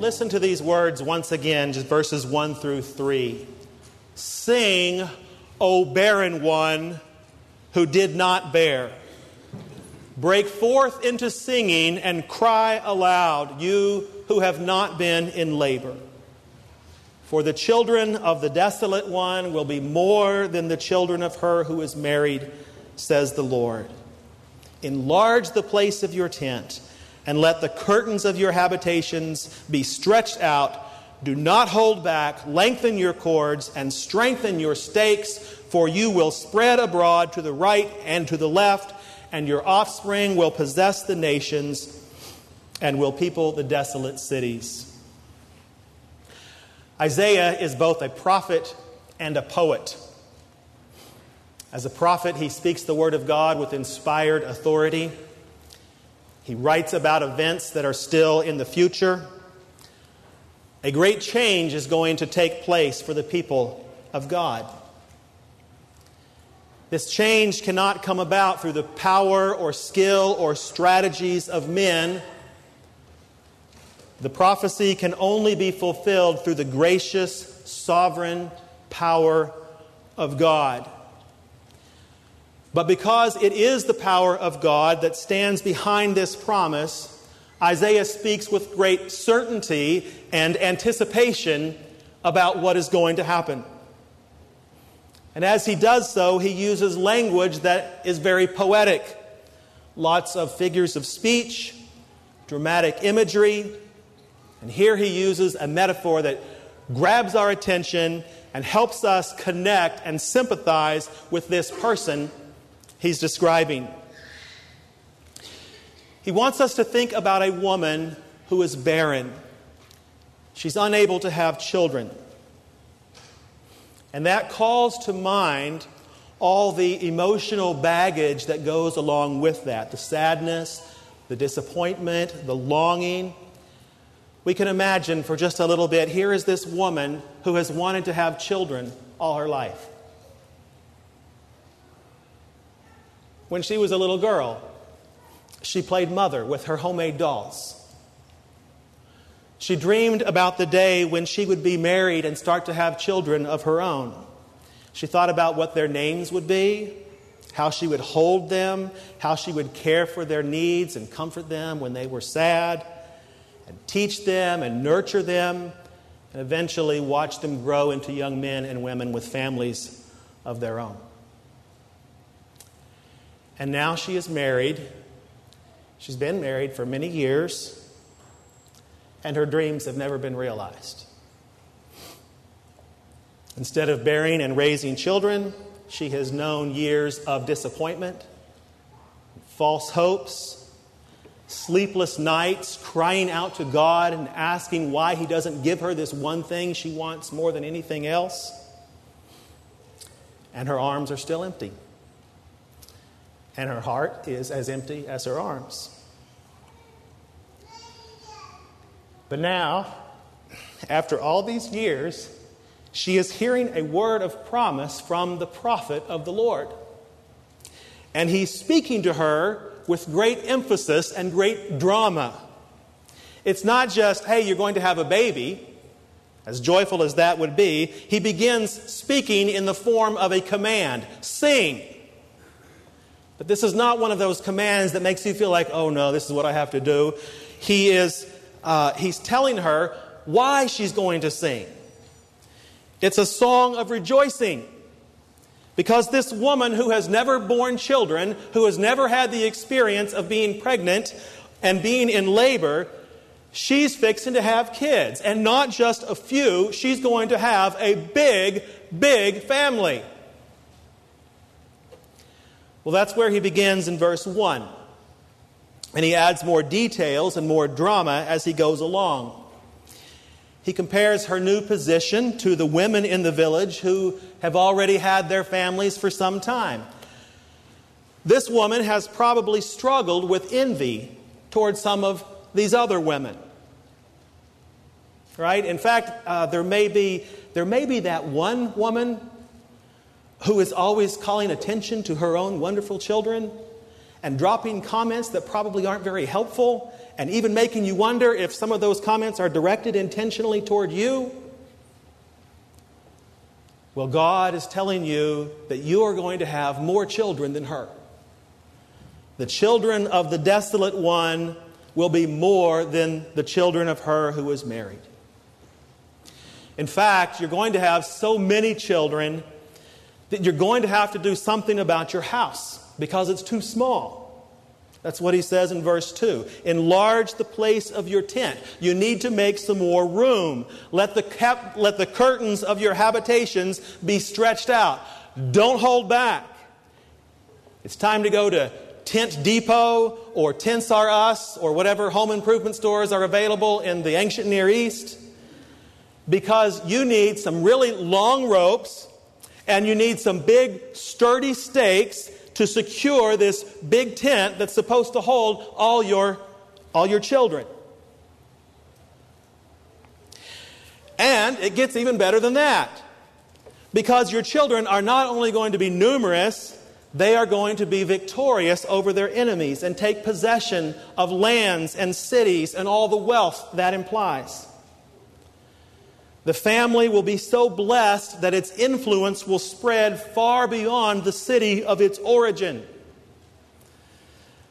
Listen to these words once again, just verses 1 through 3. Sing, O barren one who did not bear. Break forth into singing and cry aloud, you who have not been in labor. For the children of the desolate one will be more than the children of her who is married, says the Lord. Enlarge the place of your tent, and let the curtains of your habitations be stretched out. Do not hold back, lengthen your cords, and strengthen your stakes, for you will spread abroad to the right and to the left, and your offspring will possess the nations and will people the desolate cities. Isaiah is both a prophet and a poet. As a prophet, he speaks the word of God with inspired authority. He writes about events that are still in the future. A great change is going to take place for the people of God. This change cannot come about through the power or skill or strategies of men. The prophecy can only be fulfilled through the gracious, sovereign power of God. But because it is the power of God that stands behind this promise, Isaiah speaks with great certainty and anticipation about what is going to happen. And as he does so, he uses language that is very poetic. Lots of figures of speech, dramatic imagery. And here he uses a metaphor that grabs our attention and helps us connect and sympathize with this person he's describing. He wants us to think about a woman who is barren. She's unable to have children. And that calls to mind all the emotional baggage that goes along with that the sadness, the disappointment, the longing. We can imagine for just a little bit here is this woman who has wanted to have children all her life. When she was a little girl, she played mother with her homemade dolls. She dreamed about the day when she would be married and start to have children of her own. She thought about what their names would be, how she would hold them, how she would care for their needs and comfort them when they were sad, and teach them and nurture them, and eventually watch them grow into young men and women with families of their own. And now she is married. She's been married for many years, and her dreams have never been realized. Instead of bearing and raising children, she has known years of disappointment, false hopes, sleepless nights, crying out to God and asking why He doesn't give her this one thing she wants more than anything else. And her arms are still empty and her heart is as empty as her arms. But now, after all these years, she is hearing a word of promise from the prophet of the Lord. And he's speaking to her with great emphasis and great drama. It's not just, hey, you're going to have a baby, as joyful as that would be. He begins speaking in the form of a command sing. But this is not one of those commands that makes you feel like, oh no, this is what I have to do. He is, uh, he's telling her why she's going to sing. It's a song of rejoicing. Because this woman who has never borne children, who has never had the experience of being pregnant and being in labor, she's fixing to have kids. And not just a few, she's going to have a big, big family. Well, that's where he begins in verse 1. And he adds more details and more drama as he goes along. He compares her new position to the women in the village who have already had their families for some time. This woman has probably struggled with envy towards some of these other women. Right? In fact, uh, there, may be, there may be that one woman who is always calling attention to her own wonderful children. and dropping comments that probably aren't very helpful and even making you wonder if some of those comments are directed intentionally toward you? Well, God is telling you that you are going to have more children than her. The children of the desolate one will be more than the children of her who is married. In fact, you're going to have so many children that you're going to have to do something about your house because it's too small. That's what he says in verse 2. Enlarge the place of your tent. You need to make some more room. Let the, cap- let the curtains of your habitations be stretched out. Don't hold back. It's time to go to Tent Depot or Tents R Us or whatever home improvement stores are available in the ancient Near East because you need some really long ropes and you need some big, sturdy stakes to secure this big tent that's supposed to hold all your, all your children. And it gets even better than that. Because your children are not only going to be numerous, they are going to be victorious over their enemies and take possession of lands and cities and all the wealth that implies. The family will be so blessed that its influence will spread far beyond the city of its origin.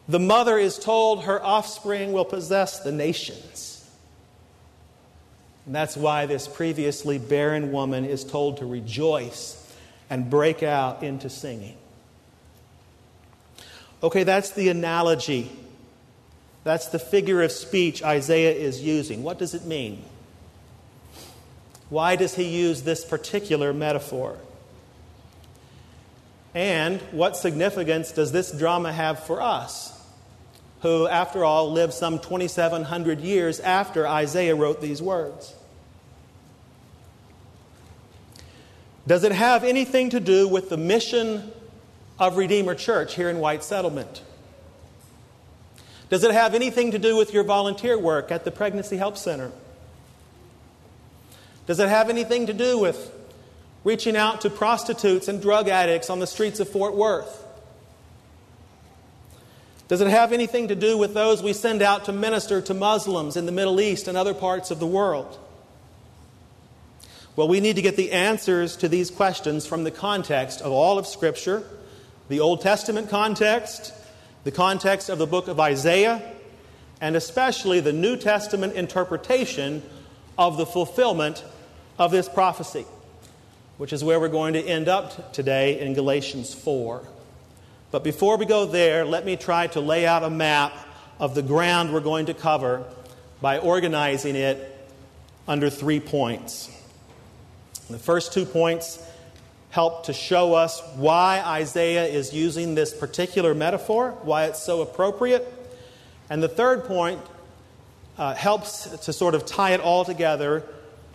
The mother is told her offspring will possess the nations. And that's why this previously barren woman is told to rejoice and break out into singing. Okay, that's the analogy. That's the figure of speech Isaiah is using. What does it mean? Why does he use this particular metaphor? And what significance does this drama have for us, who, after all, lived some 2,700 years after Isaiah wrote these words? Does it have anything to do with the mission of Redeemer Church here in White Settlement? Does it have anything to do with your volunteer work at the Pregnancy Help Center? Does it have anything to do with reaching out to prostitutes and drug addicts on the streets of Fort Worth? Does it have anything to do with those we send out to minister to Muslims in the Middle East and other parts of the world? Well, we need to get the answers to these questions from the context of all of Scripture the Old Testament context, the context of the book of Isaiah, and especially the New Testament interpretation of the fulfillment of this prophecy, which is where we're going to end up today in Galatians 4. But before we go there, let me try to lay out a map of the ground we're going to cover by organizing it under three points. The first two points help to show us why Isaiah is using this particular metaphor, why it's so appropriate. And the third point uh, helps to sort of tie it all together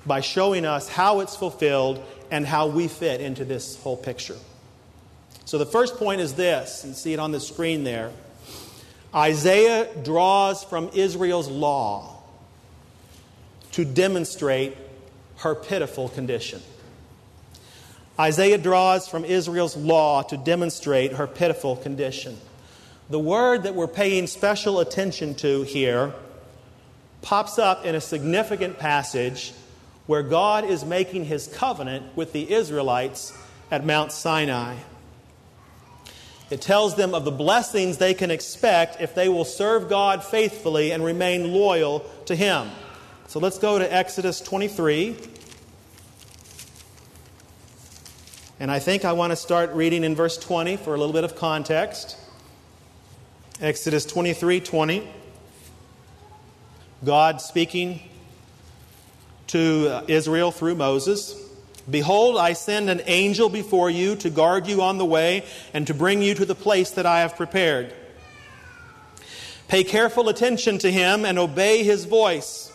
by showing us how it's fulfilled and how we fit into this whole picture. So the first point is this, you see it on the screen there. Isaiah draws from Israel's law to demonstrate her pitiful condition. Isaiah draws from Israel's law to demonstrate her pitiful condition. The word that we're paying special attention to here pops up in a significant passage where God is making his covenant with the Israelites at Mount Sinai. It tells them of the blessings they can expect if they will serve God faithfully and remain loyal to him. So let's go to Exodus 23. And I think I want to start reading in verse 20 for a little bit of context. Exodus 23 20. God speaking to Israel through Moses Behold, I send an angel before you to guard you on the way and to bring you to the place that I have prepared. Pay careful attention to him and obey his voice.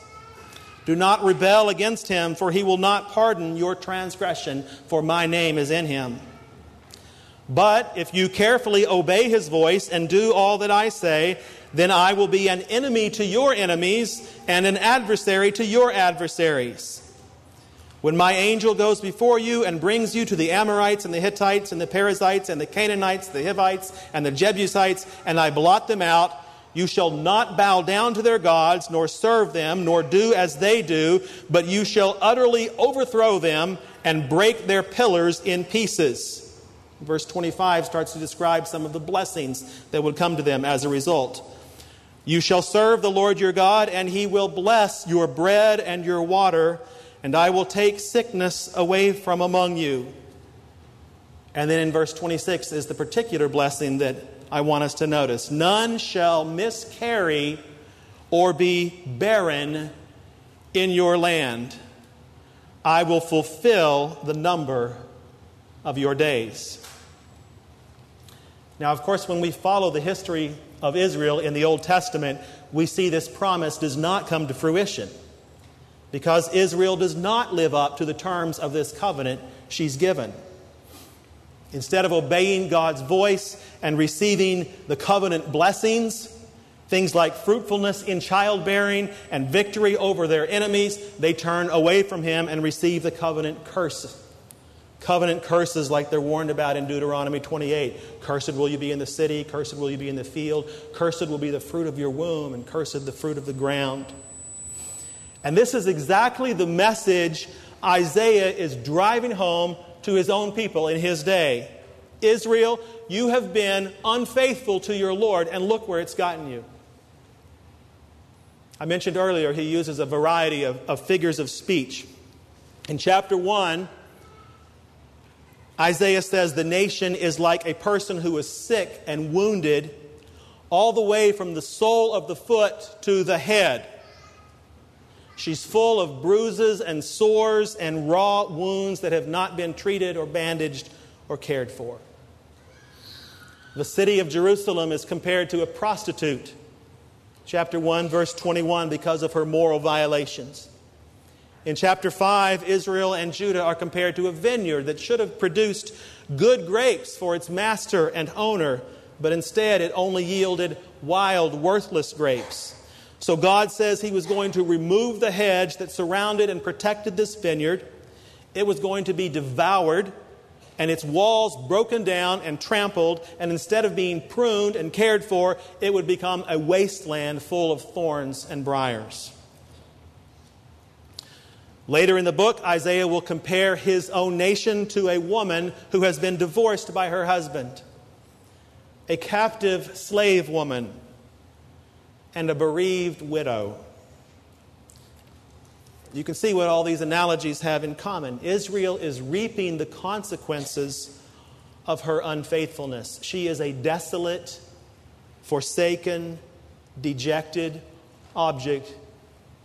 Do not rebel against him, for he will not pardon your transgression, for my name is in him. But if you carefully obey his voice and do all that I say, then I will be an enemy to your enemies and an adversary to your adversaries. When my angel goes before you and brings you to the Amorites and the Hittites and the Perizzites and the Canaanites, the Hivites and the Jebusites, and I blot them out, you shall not bow down to their gods, nor serve them, nor do as they do, but you shall utterly overthrow them and break their pillars in pieces. Verse 25 starts to describe some of the blessings that would come to them as a result. You shall serve the Lord your God, and he will bless your bread and your water and I will take sickness away from among you. And then in verse 26 is the particular blessing that I want us to notice. None shall miscarry or be barren in your land. I will fulfill the number of your days. Now, of course, when we follow the history of Israel in the Old Testament, we see this promise does not come to fruition because Israel does not live up to the terms of this covenant she's given. Instead of obeying God's voice and receiving the covenant blessings, things like fruitfulness in childbearing and victory over their enemies, they turn away from Him and receive the covenant curse. Covenant curses, like they're warned about in Deuteronomy 28. Cursed will you be in the city, cursed will you be in the field, cursed will be the fruit of your womb, and cursed the fruit of the ground. And this is exactly the message Isaiah is driving home to his own people in his day. Israel, you have been unfaithful to your Lord, and look where it's gotten you. I mentioned earlier he uses a variety of, of figures of speech. In chapter 1, Isaiah says the nation is like a person who is sick and wounded, all the way from the sole of the foot to the head. She's full of bruises and sores and raw wounds that have not been treated or bandaged or cared for. The city of Jerusalem is compared to a prostitute, chapter 1, verse 21, because of her moral violations. In chapter 5, Israel and Judah are compared to a vineyard that should have produced good grapes for its master and owner, but instead it only yielded wild, worthless grapes. So God says He was going to remove the hedge that surrounded and protected this vineyard. It was going to be devoured and its walls broken down and trampled, and instead of being pruned and cared for, it would become a wasteland full of thorns and briars. Later in the book, Isaiah will compare his own nation to a woman who has been divorced by her husband, a captive slave woman and a bereaved widow. You can see what all these analogies have in common. Israel is reaping the consequences of her unfaithfulness. She is a desolate, forsaken, dejected object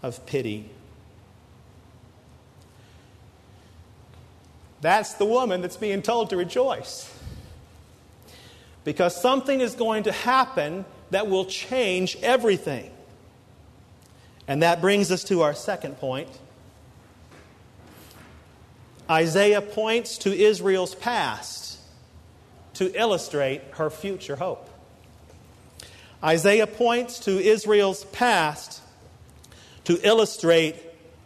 of pity. That's the woman that's being told to rejoice. Because something is going to happen that will change everything. And that brings us to our second point. Isaiah points to Israel's past to illustrate her future hope. Isaiah points to Israel's past to illustrate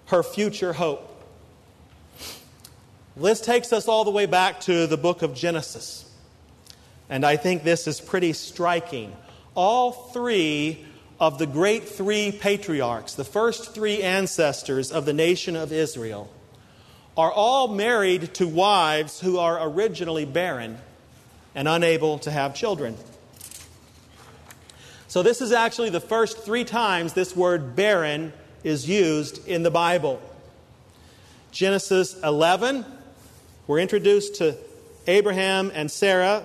her future hope. This takes us all the way back to the book of Genesis. And I think this is pretty striking all three of the great three patriarchs, the first three ancestors of the nation of Israel, are all married to wives who are originally barren and unable to have children. So, this is actually the first three times this word barren is used in the Bible. Genesis 11, we're introduced to Abraham and Sarah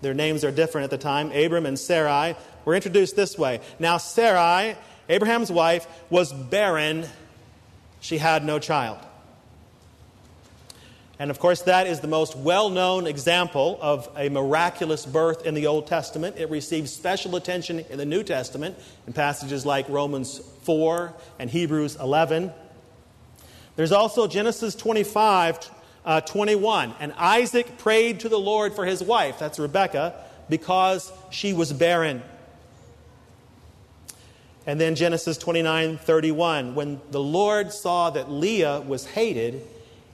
their names are different at the time Abram and Sarai. Were introduced this way. Now, Sarai, Abraham's wife, was barren. She had no child. And of course, that is the most well known example of a miraculous birth in the Old Testament. It receives special attention in the New Testament in passages like Romans 4 and Hebrews 11. There's also Genesis 25, uh, 21. And Isaac prayed to the Lord for his wife, that's Rebekah, because she was barren. And then Genesis 29 31. When the Lord saw that Leah was hated,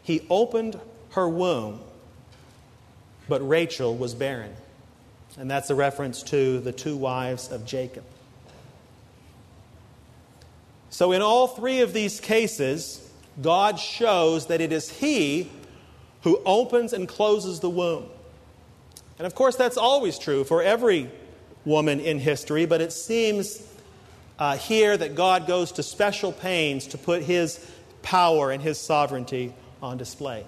He opened her womb, but Rachel was barren. And that's a reference to the two wives of Jacob. So, in all three of these cases, God shows that it is He who opens and closes the womb. And of course, that's always true for every woman in history, but it seems uh, here that God goes to special pains to put His power and His sovereignty on display.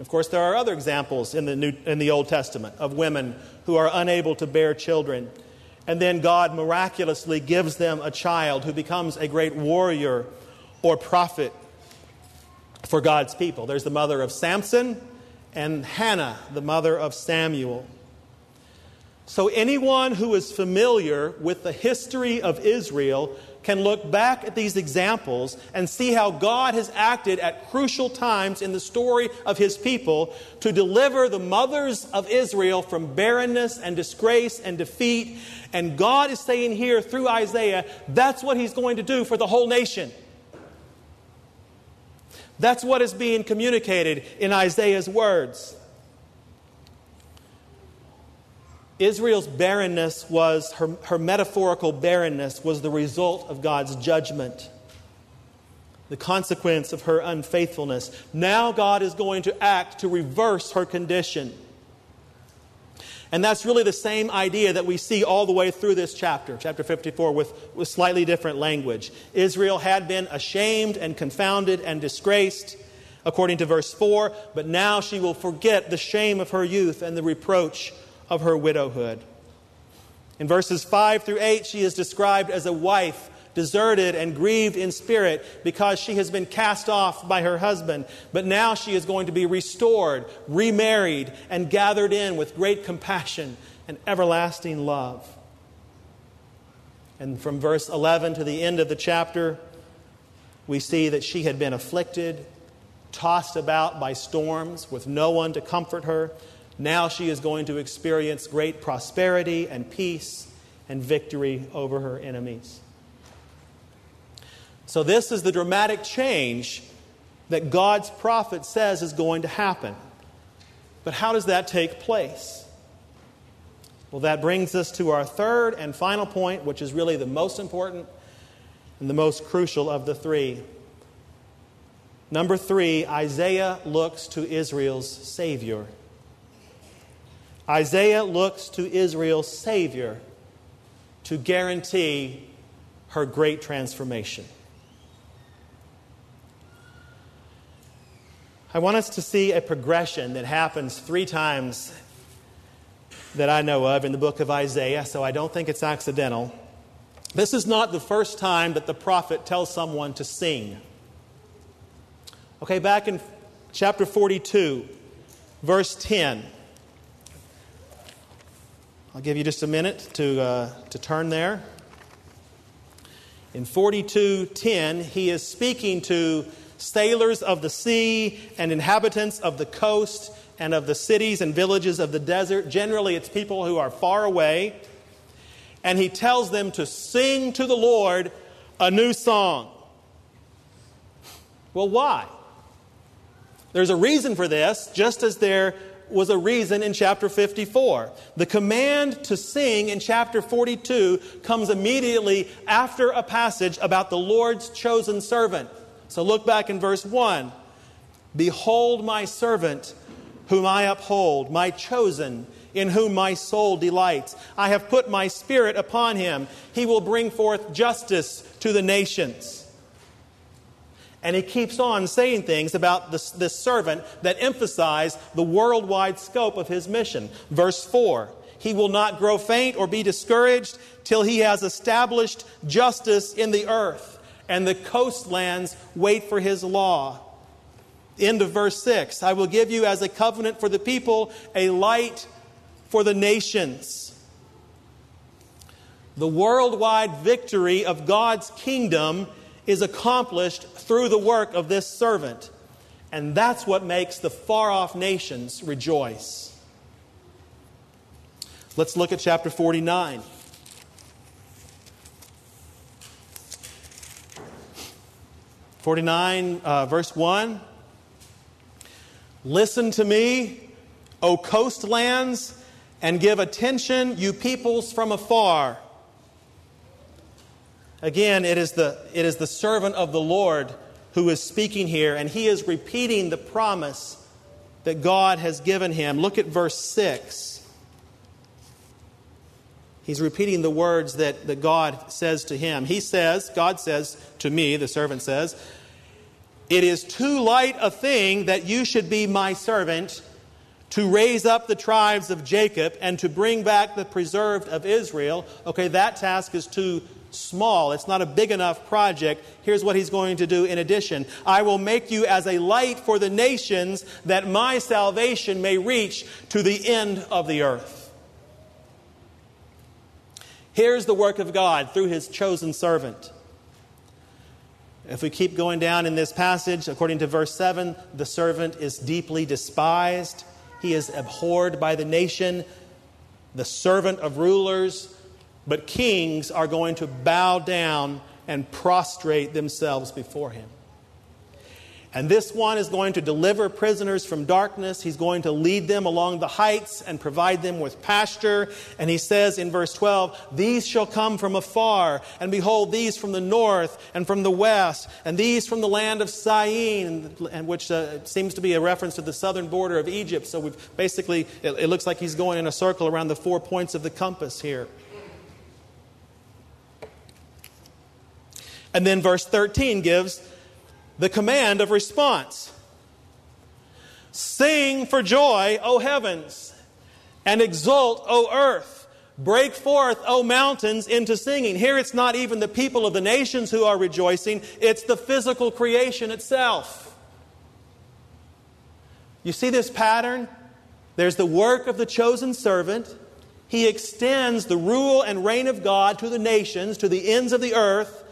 Of course, there are other examples in the, New, in the Old Testament of women who are unable to bear children. And then God miraculously gives them a child who becomes a great warrior or prophet for God's people. There's the mother of Samson and Hannah, the mother of Samuel. So, anyone who is familiar with the history of Israel can look back at these examples and see how God has acted at crucial times in the story of his people to deliver the mothers of Israel from barrenness and disgrace and defeat. And God is saying here through Isaiah, that's what he's going to do for the whole nation. That's what is being communicated in Isaiah's words. Israel's barrenness was, her, her metaphorical barrenness was the result of God's judgment, the consequence of her unfaithfulness. Now God is going to act to reverse her condition. And that's really the same idea that we see all the way through this chapter, chapter 54, with, with slightly different language. Israel had been ashamed and confounded and disgraced, according to verse 4, but now she will forget the shame of her youth and the reproach of her widowhood. In verses 5 through 8, she is described as a wife deserted and grieved in spirit because she has been cast off by her husband. But now she is going to be restored, remarried, and gathered in with great compassion and everlasting love. And from verse 11 to the end of the chapter, we see that she had been afflicted, tossed about by storms, with no one to comfort her. Now she is going to experience great prosperity and peace and victory over her enemies. So, this is the dramatic change that God's prophet says is going to happen. But how does that take place? Well, that brings us to our third and final point, which is really the most important and the most crucial of the three. Number three, Isaiah looks to Israel's Savior. Isaiah looks to Israel's Savior to guarantee her great transformation. I want us to see a progression that happens three times that I know of in the book of Isaiah, so I don't think it's accidental. This is not the first time that the prophet tells someone to sing. Okay, back in chapter 42, verse 10. I'll give you just a minute to, uh, to turn there. In 42:10, he is speaking to sailors of the sea and inhabitants of the coast and of the cities and villages of the desert. Generally, it's people who are far away. And he tells them to sing to the Lord a new song. Well, why? There's a reason for this, just as there was a reason in chapter 54. The command to sing in chapter 42 comes immediately after a passage about the Lord's chosen servant. So look back in verse 1. Behold my servant, whom I uphold, my chosen, in whom my soul delights. I have put my spirit upon him. He will bring forth justice to the nations. And he keeps on saying things about this, this servant that emphasize the worldwide scope of his mission. Verse 4 He will not grow faint or be discouraged till he has established justice in the earth and the coastlands wait for his law. End of verse 6 I will give you as a covenant for the people, a light for the nations. The worldwide victory of God's kingdom is accomplished through the work of this servant. And that's what makes the far off nations rejoice. Let's look at chapter 49. 49, uh, verse 1 Listen to me, O coastlands, and give attention, you peoples from afar. Again, it is the, it is the servant of the Lord who is speaking here, and he is repeating the promise that God has given him. Look at verse 6. He's repeating the words that, that God says to him. He says, God says to me, the servant says, It is too light a thing that you should be my servant to raise up the tribes of Jacob and to bring back the preserved of Israel. Okay, that task is too small. It's not a big enough project. Here's what he's going to do in addition I will make you as a light for the nations that my salvation may reach to the end of the earth. Here's the work of God through his chosen servant. If we keep going down in this passage, according to verse 7, the servant is deeply despised. He is abhorred by the nation, the servant of rulers, but kings are going to bow down and prostrate themselves before him. And this one is going to deliver prisoners from darkness. He's going to lead them along the heights and provide them with pasture. And he says in verse 12, These shall come from afar, and behold, these from the north and from the west, and these from the land of Syene, and which uh, seems to be a reference to the southern border of Egypt. So we've basically, it, it looks like he's going in a circle around the four points of the compass here. And then verse 13 gives the command of response Sing for joy, O heavens, and exult, O earth. Break forth, O mountains, into singing. Here it's not even the people of the nations who are rejoicing, it's the physical creation itself. You see this pattern? There's the work of the chosen servant. He extends the rule and reign of God to the nations, to the ends of the earth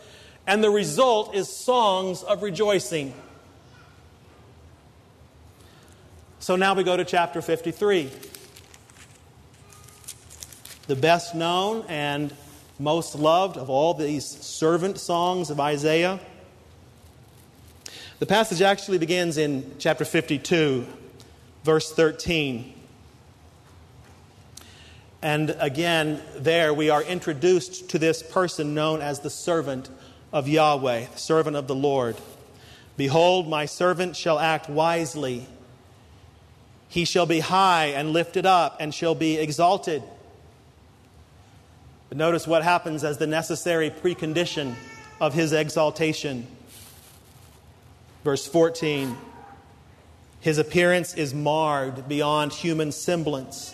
and the result is songs of rejoicing. So now we go to chapter 53. The best known and most loved of all these servant songs of Isaiah. The passage actually begins in chapter 52, verse 13. And again, there we are introduced to this person known as the servant of Yahweh, the servant of the Lord. Behold, my servant shall act wisely. He shall be high and lifted up and shall be exalted. But notice what happens as the necessary precondition of his exaltation. Verse 14 His appearance is marred beyond human semblance,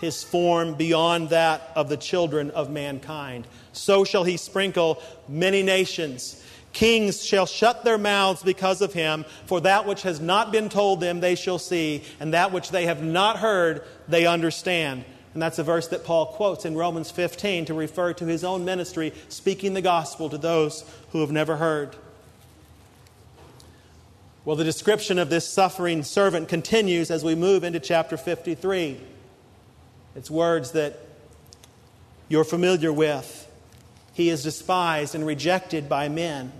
his form beyond that of the children of mankind. So shall he sprinkle many nations. Kings shall shut their mouths because of him, for that which has not been told them they shall see, and that which they have not heard they understand. And that's a verse that Paul quotes in Romans 15 to refer to his own ministry, speaking the gospel to those who have never heard. Well, the description of this suffering servant continues as we move into chapter 53. It's words that you're familiar with. He is despised and rejected by men,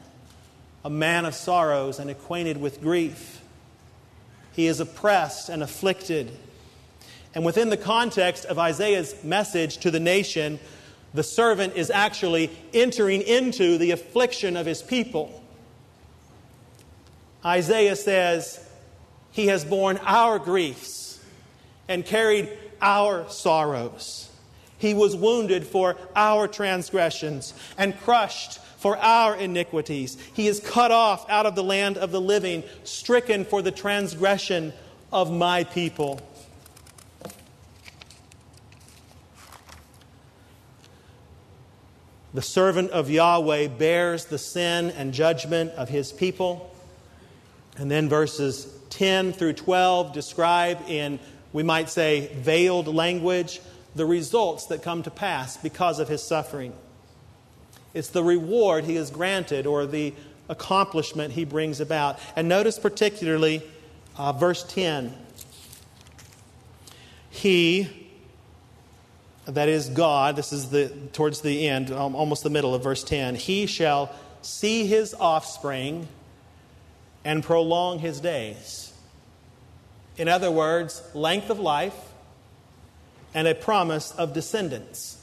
a man of sorrows and acquainted with grief. He is oppressed and afflicted. And within the context of Isaiah's message to the nation, the servant is actually entering into the affliction of his people. Isaiah says, He has borne our griefs and carried our sorrows. He was wounded for our transgressions and crushed for our iniquities. He is cut off out of the land of the living, stricken for the transgression of my people. The servant of Yahweh bears the sin and judgment of his people. And then verses 10 through 12 describe in, we might say, veiled language the results that come to pass because of his suffering. It's the reward he is granted or the accomplishment he brings about. And notice particularly uh, verse 10. He, that is God, this is the, towards the end, almost the middle of verse 10. He shall see his offspring and prolong his days. In other words, length of life and a promise of descendants.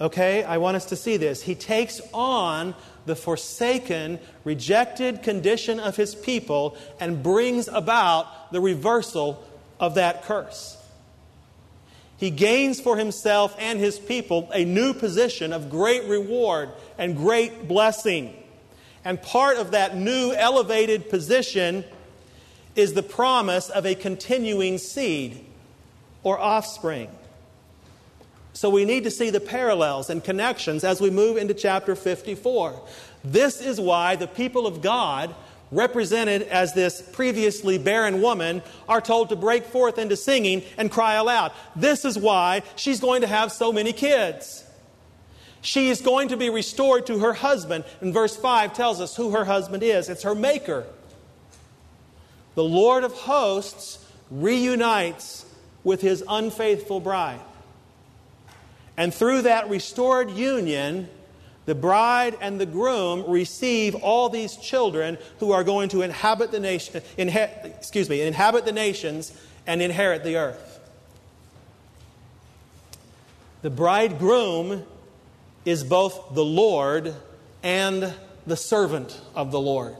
Okay, I want us to see this. He takes on the forsaken, rejected condition of his people and brings about the reversal of that curse. He gains for himself and his people a new position of great reward and great blessing. And part of that new elevated position is the promise of a continuing seed or offspring. So we need to see the parallels and connections as we move into chapter 54. This is why the people of God, represented as this previously barren woman, are told to break forth into singing and cry aloud. This is why she's going to have so many kids. She is going to be restored to her husband. And verse 5 tells us who her husband is it's her maker. The Lord of hosts reunites with his unfaithful bride. And through that restored union, the bride and the groom receive all these children who are going to inhabit the nation, excuse me, inhabit the nations and inherit the earth. The bridegroom is both the Lord and the servant of the Lord.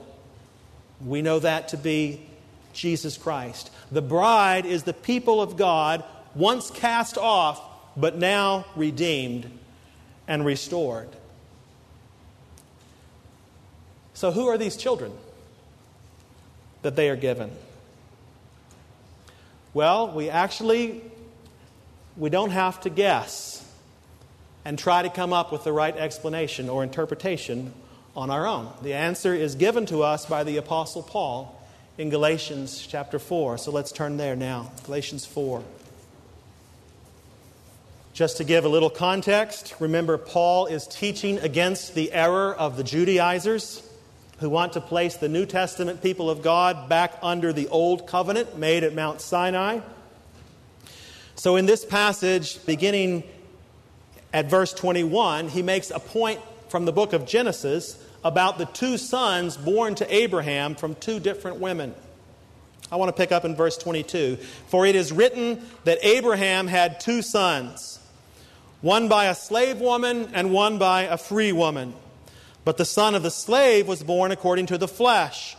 We know that to be Jesus Christ. The bride is the people of God, once cast off but now redeemed and restored. So, who are these children that they are given? Well, we actually we don't have to guess and try to come up with the right explanation or interpretation on our own. The answer is given to us by the apostle Paul in Galatians chapter 4. So let's turn there now. Galatians 4. Just to give a little context, remember Paul is teaching against the error of the Judaizers who want to place the New Testament people of God back under the old covenant made at Mount Sinai. So, in this passage, beginning at verse 21, he makes a point from the book of Genesis about the two sons born to Abraham from two different women. I want to pick up in verse 22. For it is written that Abraham had two sons one by a slave woman and one by a free woman. But the son of the slave was born according to the flesh,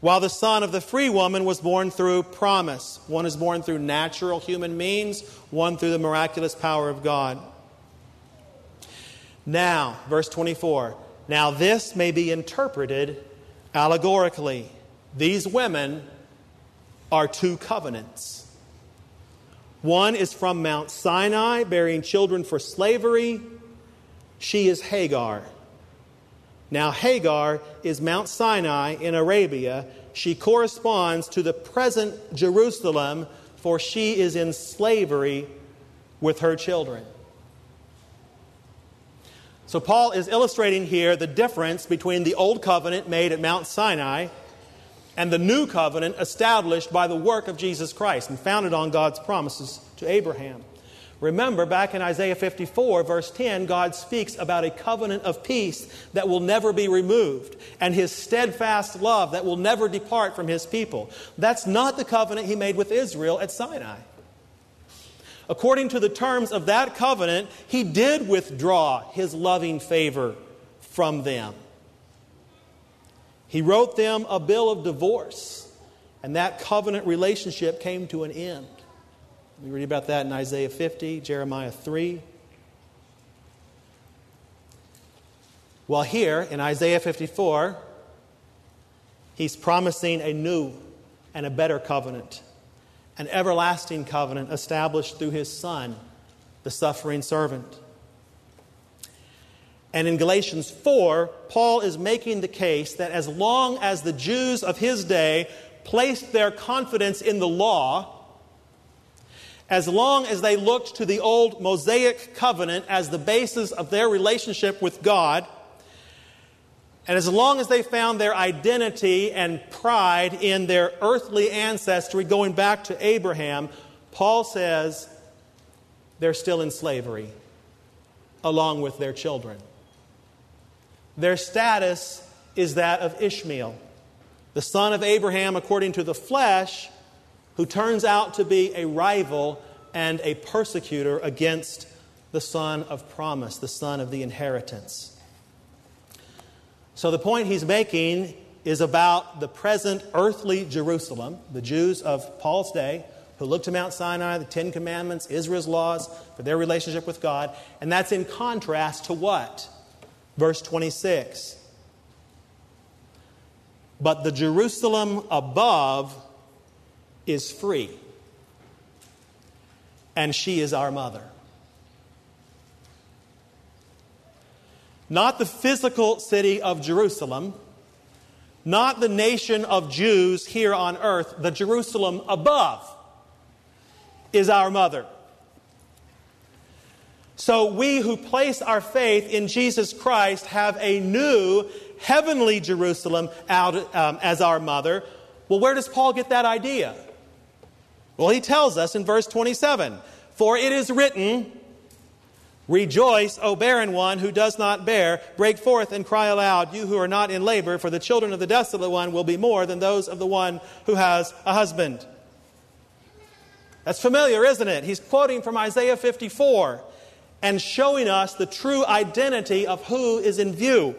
while the son of the free woman was born through promise. One is born through natural human means, one through the miraculous power of God. Now, verse 24. Now, this may be interpreted allegorically. These women are two covenants. One is from Mount Sinai, bearing children for slavery. She is Hagar. Now, Hagar is Mount Sinai in Arabia. She corresponds to the present Jerusalem, for she is in slavery with her children. So, Paul is illustrating here the difference between the old covenant made at Mount Sinai and the new covenant established by the work of Jesus Christ and founded on God's promises to Abraham. Remember, back in Isaiah 54, verse 10, God speaks about a covenant of peace that will never be removed and his steadfast love that will never depart from his people. That's not the covenant he made with Israel at Sinai. According to the terms of that covenant, he did withdraw his loving favor from them. He wrote them a bill of divorce, and that covenant relationship came to an end. We read about that in Isaiah 50, Jeremiah 3. Well, here in Isaiah 54, he's promising a new and a better covenant, an everlasting covenant established through his Son, the suffering servant. And in Galatians 4, Paul is making the case that as long as the Jews of his day placed their confidence in the law, as long as they looked to the old Mosaic covenant as the basis of their relationship with God, and as long as they found their identity and pride in their earthly ancestry going back to Abraham, Paul says they're still in slavery along with their children. Their status is that of Ishmael, the son of Abraham according to the flesh, who turns out to be a rival and a persecutor against the son of promise, the son of the inheritance. So the point he's making is about the present earthly Jerusalem, the Jews of Paul's day who looked to Mount Sinai, the Ten Commandments, Israel's laws for their relationship with God. And that's in contrast to what? Verse 26. But the Jerusalem above is free, and she is our mother. Not the physical city of Jerusalem, not the nation of Jews here on earth, the Jerusalem above is our mother. So we who place our faith in Jesus Christ have a new heavenly Jerusalem out um, as our mother. Well, where does Paul get that idea? Well, he tells us in verse 27 For it is written, Rejoice, O barren one who does not bear. Break forth and cry aloud, you who are not in labor, for the children of the desolate one will be more than those of the one who has a husband. That's familiar, isn't it? He's quoting from Isaiah 54 and showing us the true identity of who is in view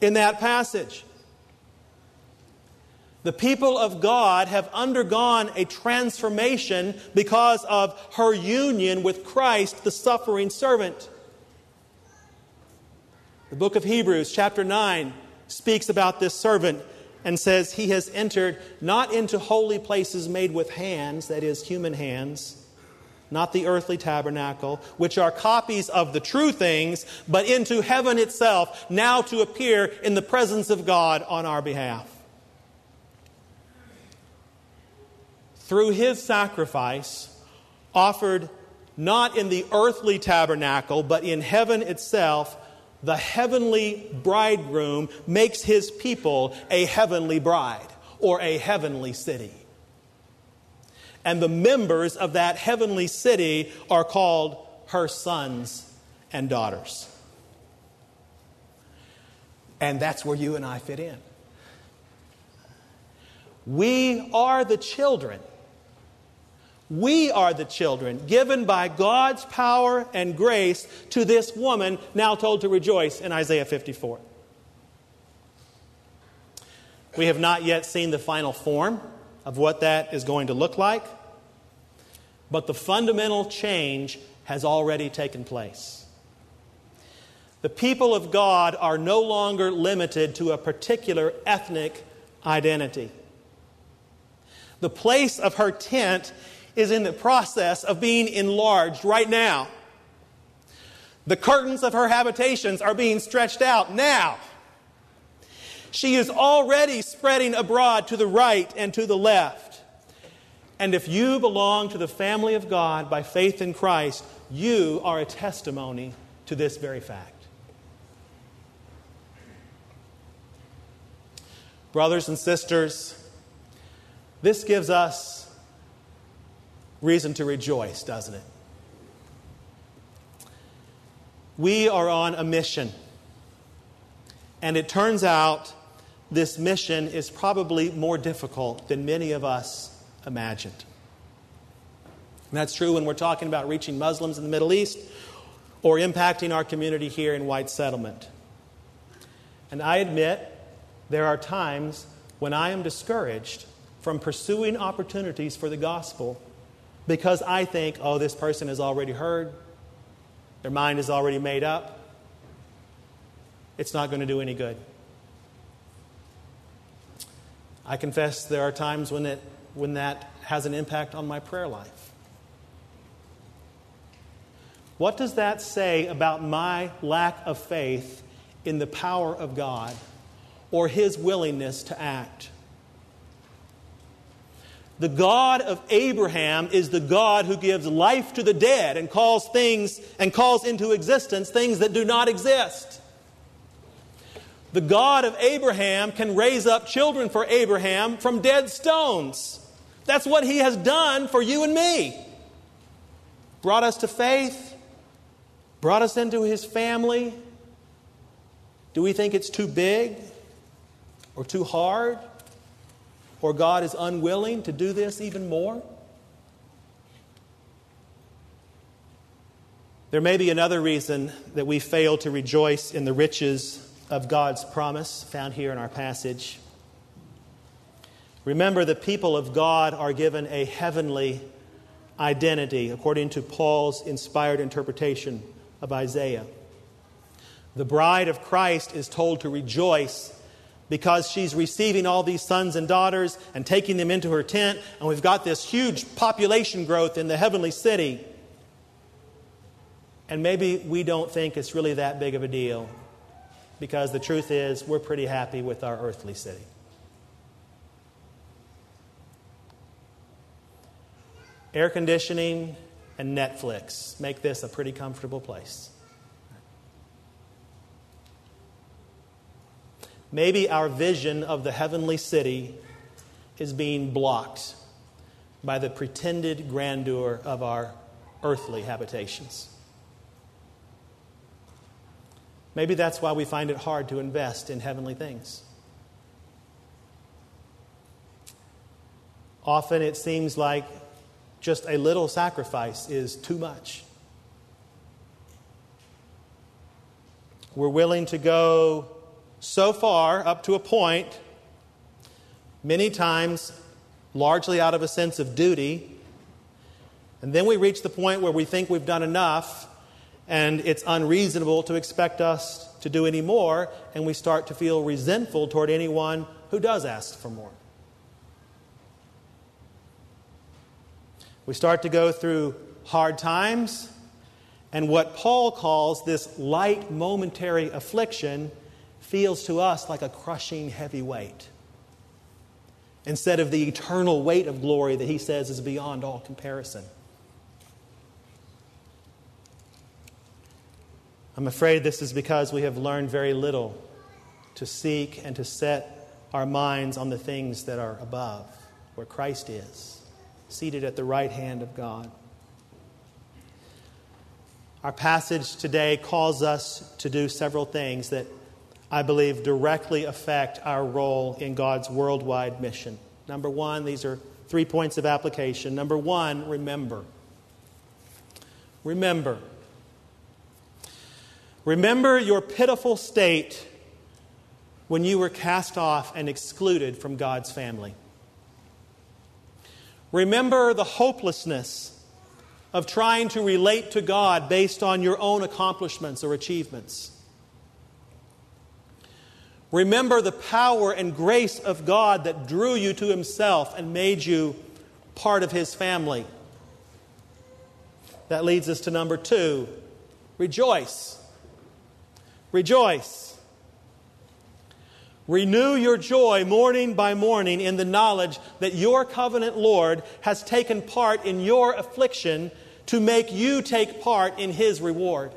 in that passage. The people of God have undergone a transformation because of her union with Christ, the suffering servant. The book of Hebrews, chapter 9, speaks about this servant and says he has entered not into holy places made with hands, that is, human hands, not the earthly tabernacle, which are copies of the true things, but into heaven itself, now to appear in the presence of God on our behalf. Through his sacrifice, offered not in the earthly tabernacle, but in heaven itself, the heavenly bridegroom makes his people a heavenly bride or a heavenly city. And the members of that heavenly city are called her sons and daughters. And that's where you and I fit in. We are the children we are the children given by God's power and grace to this woman now told to rejoice in Isaiah 54. We have not yet seen the final form of what that is going to look like, but the fundamental change has already taken place. The people of God are no longer limited to a particular ethnic identity. The place of her tent is in the process of being enlarged right now. The curtains of her habitations are being stretched out now. She is already spreading abroad to the right and to the left. And if you belong to the family of God by faith in Christ, you are a testimony to this very fact. Brothers and sisters, this gives us reason to rejoice, doesn't it? We are on a mission. And it turns out this mission is probably more difficult than many of us imagined. And that's true when we're talking about reaching Muslims in the Middle East or impacting our community here in White Settlement. And I admit there are times when I am discouraged from pursuing opportunities for the gospel because I think, oh, this person has already heard, their mind is already made up. It's not going to do any good. I confess there are times when, it, when that has an impact on my prayer life. What does that say about my lack of faith in the power of God or His willingness to act? The God of Abraham is the God who gives life to the dead and calls things and calls into existence things that do not exist. The God of Abraham can raise up children for Abraham from dead stones. That's what he has done for you and me. Brought us to faith, brought us into his family. Do we think it's too big or too hard? Or God is unwilling to do this even more? There may be another reason that we fail to rejoice in the riches of God's promise found here in our passage. Remember, the people of God are given a heavenly identity, according to Paul's inspired interpretation of Isaiah. The bride of Christ is told to rejoice because she's receiving all these sons and daughters and taking them into her tent, and we've got this huge population growth in the heavenly city. And maybe we don't think it's really that big of a deal because the truth is, we're pretty happy with our earthly city. Air conditioning and Netflix make this a pretty comfortable place. Maybe our vision of the heavenly city is being blocked by the pretended grandeur of our earthly habitations. Maybe that's why we find it hard to invest in heavenly things. Often it seems like just a little sacrifice is too much. We're willing to go so far, up to a point, many times largely out of a sense of duty. And then we reach the point where we think we've done enough and it's unreasonable to expect us to do any more, and we start to feel resentful toward anyone who does ask for more. We start to go through hard times, and what Paul calls this light momentary affliction feels to us like a crushing heavy weight instead of the eternal weight of glory that he says is beyond all comparison. I'm afraid this is because we have learned very little to seek and to set our minds on the things that are above, where Christ is, seated at the right hand of God. Our passage today calls us to do several things that I believe, directly affect our role in God's worldwide mission. Number one, these are three points of application. Number one, remember. Remember. Remember your pitiful state when you were cast off and excluded from God's family. Remember the hopelessness of trying to relate to God based on your own accomplishments or achievements. Remember the power and grace of God that drew you to Himself and made you part of His family. That leads us to number two rejoice. Rejoice. Renew your joy morning by morning in the knowledge that your covenant Lord has taken part in your affliction to make you take part in His reward.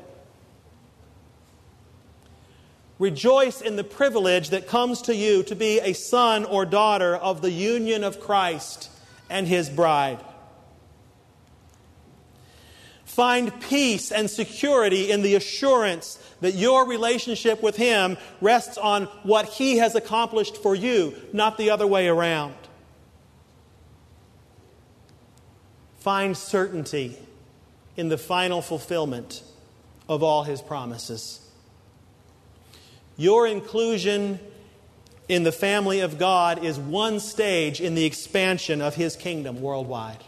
Rejoice in the privilege that comes to you to be a son or daughter of the union of Christ and his bride. Find peace and security in the assurance that your relationship with Him rests on what He has accomplished for you, not the other way around. Find certainty in the final fulfillment of all His promises. Your inclusion in the family of God is one stage in the expansion of His kingdom worldwide.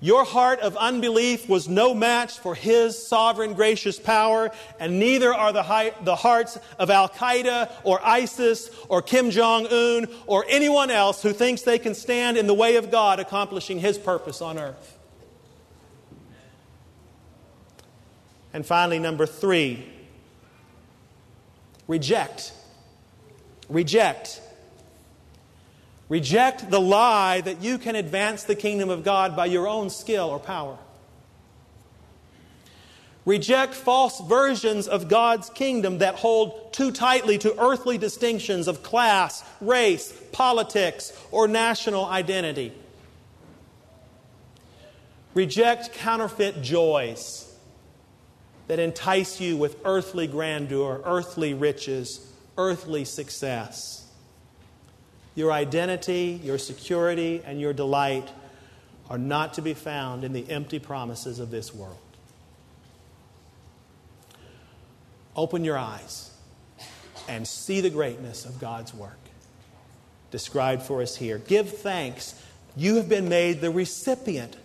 Your heart of unbelief was no match for His sovereign gracious power, and neither are the, the hearts of Al Qaeda or ISIS or Kim Jong un or anyone else who thinks they can stand in the way of God accomplishing His purpose on earth. And finally, number three, Reject. Reject. Reject the lie that you can advance the kingdom of God by your own skill or power. Reject false versions of God's kingdom that hold too tightly to earthly distinctions of class, race, politics, or national identity. Reject counterfeit joys that entice you with earthly grandeur, earthly riches, earthly success. Your identity, your security, and your delight are not to be found in the empty promises of this world. Open your eyes and see the greatness of God's work described for us here. Give thanks. You have been made the recipient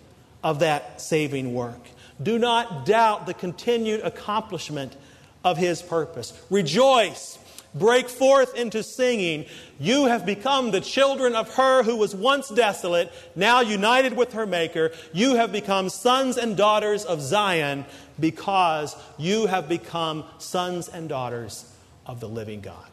of that saving work. Do not doubt the continued accomplishment of His purpose. Rejoice. Break forth into singing. You have become the children of her who was once desolate, now united with her Maker. You have become sons and daughters of Zion because you have become sons and daughters of the living God.